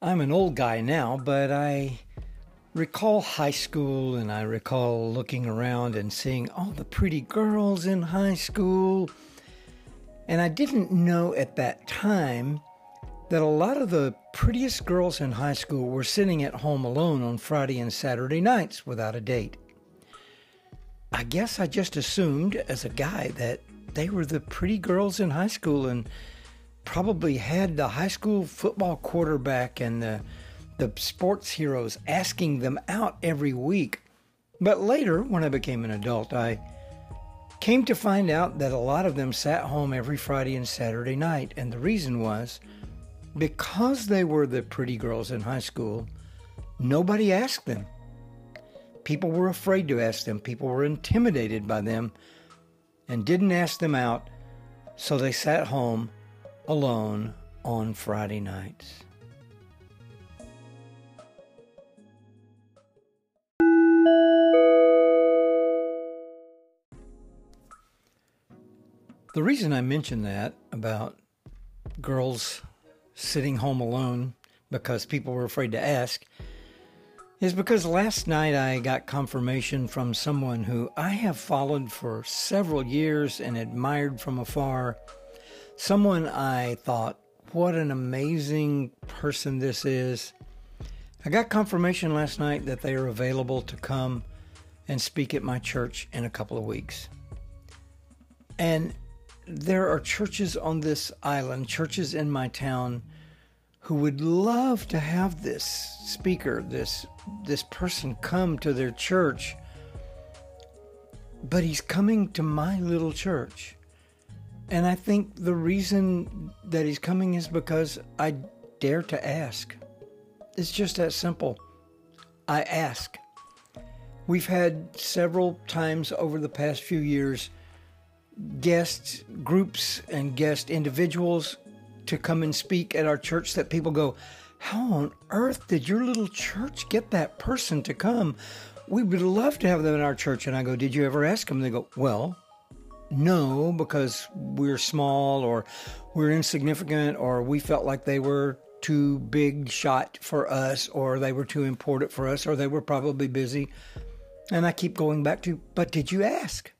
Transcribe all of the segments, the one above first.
I'm an old guy now, but I recall high school and I recall looking around and seeing all the pretty girls in high school. And I didn't know at that time that a lot of the prettiest girls in high school were sitting at home alone on Friday and Saturday nights without a date. I guess I just assumed as a guy that they were the pretty girls in high school and probably had the high school football quarterback and the the sports heroes asking them out every week. But later, when I became an adult, I came to find out that a lot of them sat home every Friday and Saturday night, and the reason was because they were the pretty girls in high school, nobody asked them. People were afraid to ask them, people were intimidated by them, and didn't ask them out, so they sat home alone on Friday nights. The reason I mention that about girls sitting home alone because people were afraid to ask is because last night I got confirmation from someone who I have followed for several years and admired from afar. Someone I thought, what an amazing person this is. I got confirmation last night that they are available to come and speak at my church in a couple of weeks. And there are churches on this island, churches in my town, who would love to have this speaker, this this person come to their church. But he's coming to my little church. And I think the reason that he's coming is because I dare to ask. It's just that simple. I ask. We've had several times over the past few years guests, groups and guest individuals to come and speak at our church that people go, How on earth did your little church get that person to come? We would love to have them in our church. And I go, Did you ever ask them? They go, Well, no, because we're small or we're insignificant or we felt like they were too big shot for us or they were too important for us or they were probably busy. And I keep going back to, But did you ask?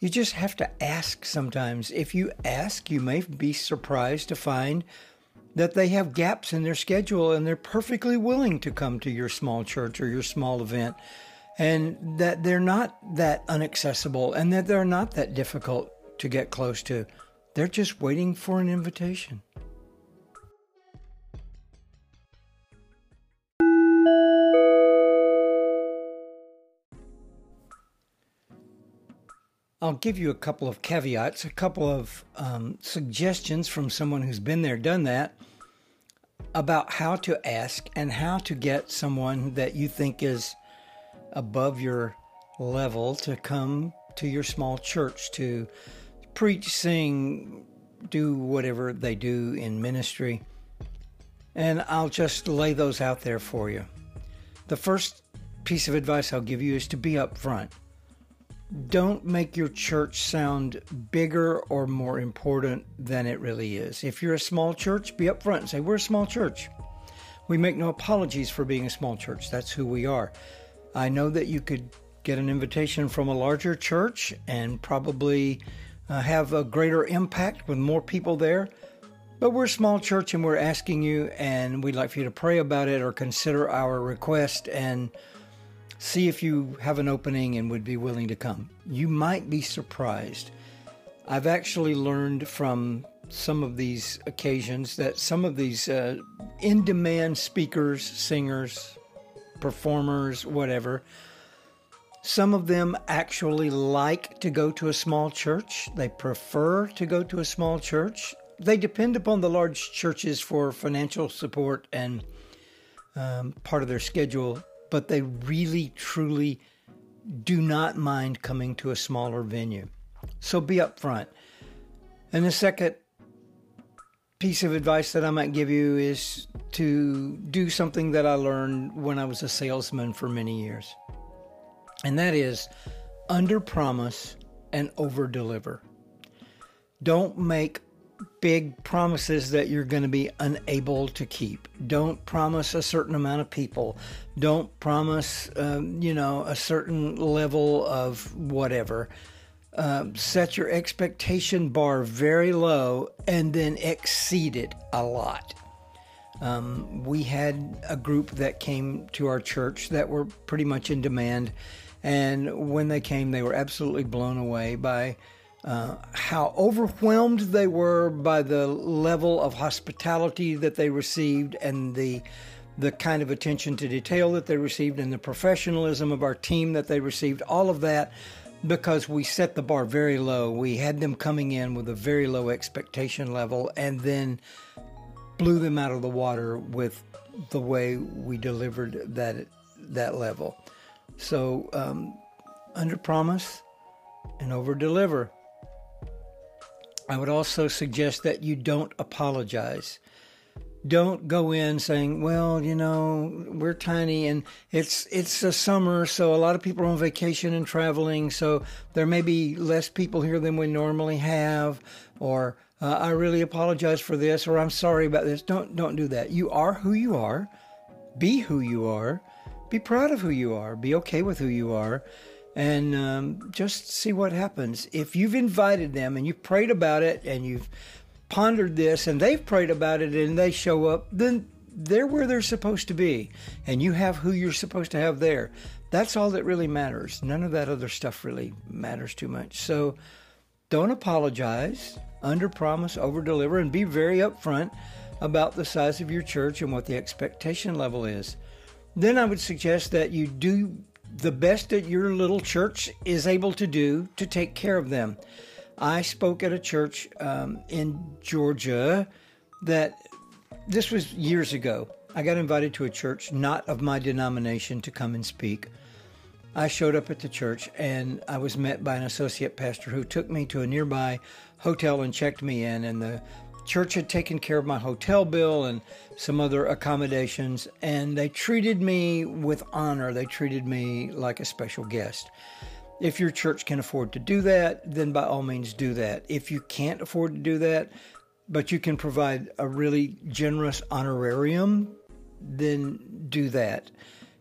You just have to ask sometimes. If you ask, you may be surprised to find that they have gaps in their schedule and they're perfectly willing to come to your small church or your small event and that they're not that inaccessible and that they're not that difficult to get close to. They're just waiting for an invitation. I'll give you a couple of caveats, a couple of um, suggestions from someone who's been there, done that, about how to ask and how to get someone that you think is above your level to come to your small church to preach, sing, do whatever they do in ministry. And I'll just lay those out there for you. The first piece of advice I'll give you is to be upfront don't make your church sound bigger or more important than it really is. If you're a small church, be upfront and say, We're a small church. We make no apologies for being a small church. That's who we are. I know that you could get an invitation from a larger church and probably uh, have a greater impact with more people there. But we're a small church and we're asking you, and we'd like for you to pray about it or consider our request and see if you have an opening and would be willing to come. You might be surprised. I've actually learned from some of these occasions that some of these uh, in demand speakers, singers, performers, whatever, some of them actually like to go to a small church. They prefer to go to a small church. They depend upon the large churches for financial support and um, part of their schedule but they really, truly do not mind coming to a smaller venue. So be upfront. And the second piece of advice that I might give you is to do something that I learned when I was a salesman for many years. And that is under promise and over deliver. Don't make big promises that you're going to be unable to keep. Don't promise a certain amount of people. Don't promise, um, you know, a certain level of whatever. Uh, set your expectation bar very low and then exceed it a lot. Um, we had a group that came to our church that were pretty much in demand. And when they came, they were absolutely blown away by uh, how overwhelmed they were by the level of hospitality that they received and the the kind of attention to detail that they received and the professionalism of our team that they received all of that because we set the bar very low we had them coming in with a very low expectation level and then blew them out of the water with the way we delivered that that level so um, under promise and over deliver I would also suggest that you don't apologize. Don't go in saying, "Well, you know, we're tiny and it's it's a summer, so a lot of people are on vacation and traveling, so there may be less people here than we normally have." Or uh, I really apologize for this, or I'm sorry about this. Don't don't do that. You are who you are. Be who you are. Be proud of who you are. Be okay with who you are and um, just see what happens. If you've invited them and you've prayed about it and you've pondered this and they've prayed about it and they show up, then they're where they're supposed to be and you have who you're supposed to have there. That's all that really matters. None of that other stuff really matters too much. So don't apologize, under promise, over deliver, and be very upfront about the size of your church and what the expectation level is. Then I would suggest that you do the best that your little church is able to do to take care of them. I spoke at a church um, in Georgia that this was years ago. I got invited to a church not of my denomination to come and speak. I showed up at the church and I was met by an associate pastor who took me to a nearby hotel and checked me in. And the church had taken care of my hotel bill and some other accommodations, and they treated me with honor. They treated me like a special guest. If your church can afford to do that, then by all means do that. If you can't afford to do that, but you can provide a really generous honorarium, then do that.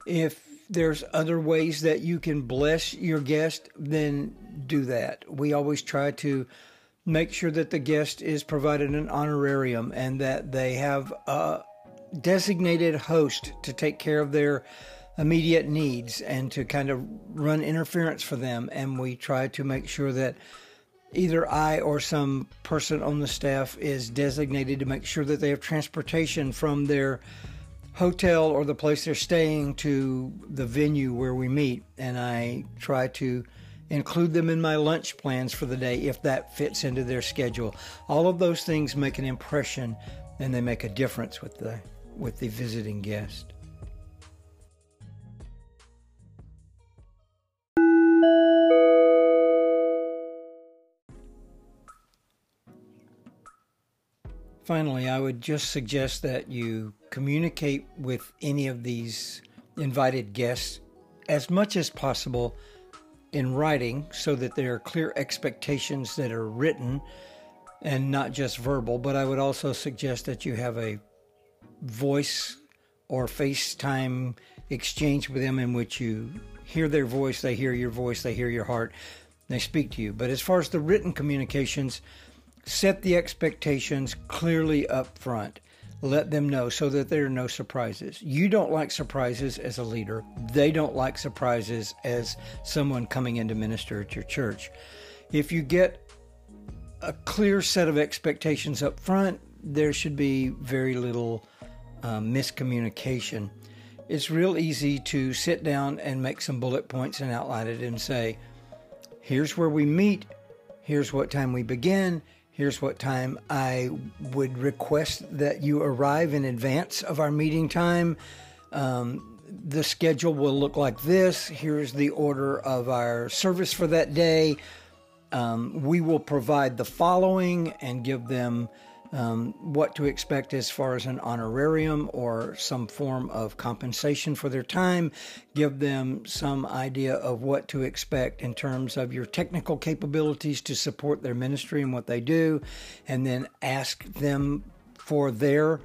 If there's other ways that you can bless your guest, then do that. We always try to make sure that the guest is provided an honorarium and that they have a designated host to take care of their immediate needs and to kind of run interference for them. And we try to make sure that either I or some person on the staff is designated to make sure that they have transportation from their hotel or the place they're staying to the venue where we meet. And I try to include them in my lunch plans for the day if that fits into their schedule. All of those things make an impression and they make a difference with the with the visiting guest. Finally, I would just suggest that you communicate with any of these invited guests as much as possible in writing so that there are clear expectations that are written and not just verbal. But I would also suggest that you have a voice or FaceTime exchange with them in which you hear their voice, they hear your voice, they hear your heart, they speak to you. But as far as the written communications, set the expectations clearly up front let them know so that there are no surprises. You don't like surprises as a leader, they don't like surprises as someone coming in to minister at your church. If you get a clear set of expectations up front, there should be very little um, miscommunication. It's real easy to sit down and make some bullet points and outline it and say, here's where we meet, here's what time we begin, here's what time I would request that you arrive in advance of our meeting time. Um, the schedule will look like this. Here's the order of our service for that day. Um, we will provide the following and give them um, what to expect as far as an honorarium or some form of compensation for their time, give them some idea of what to expect in terms of your technical capabilities to support their ministry and what they do, and then ask them for their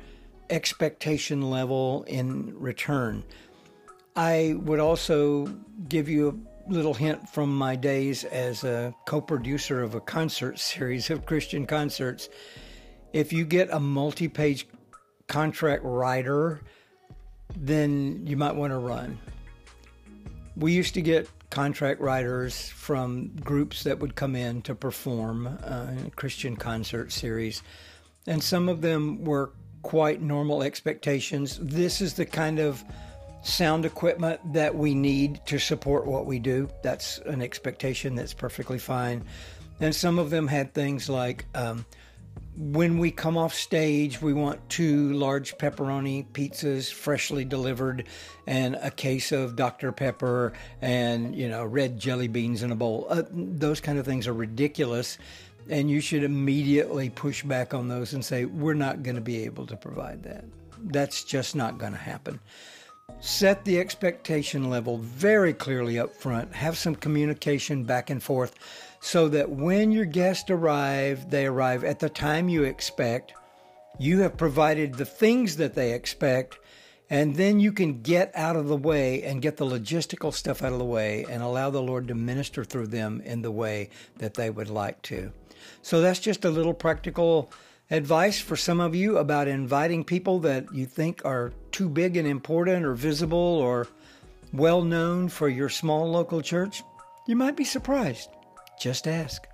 expectation level in return. I would also give you a little hint from my days as a co producer of a concert series of Christian concerts. If you get a multi page contract rider, then you might want to run. We used to get contract riders from groups that would come in to perform uh, a Christian concert series, and some of them were quite normal expectations. This is the kind of sound equipment that we need to support what we do. That's an expectation that's perfectly fine. And some of them had things like um, when we come off stage, we want two large pepperoni pizzas freshly delivered and a case of Dr. Pepper and, you know, red jelly beans in a bowl. Uh, those kind of things are ridiculous. And you should immediately push back on those and say, we're not going to be able to provide that. That's just not going to happen set the expectation level very clearly up front, have some communication back and forth so that when your guests arrive, they arrive at the time you expect. You have provided the things that they expect, and then you can get out of the way and get the logistical stuff out of the way and allow the Lord to minister through them in the way that they would like to. So that's just a little practical advice for some of you about inviting people that you think are too big and important or visible or well known for your small local church? You might be surprised. Just ask.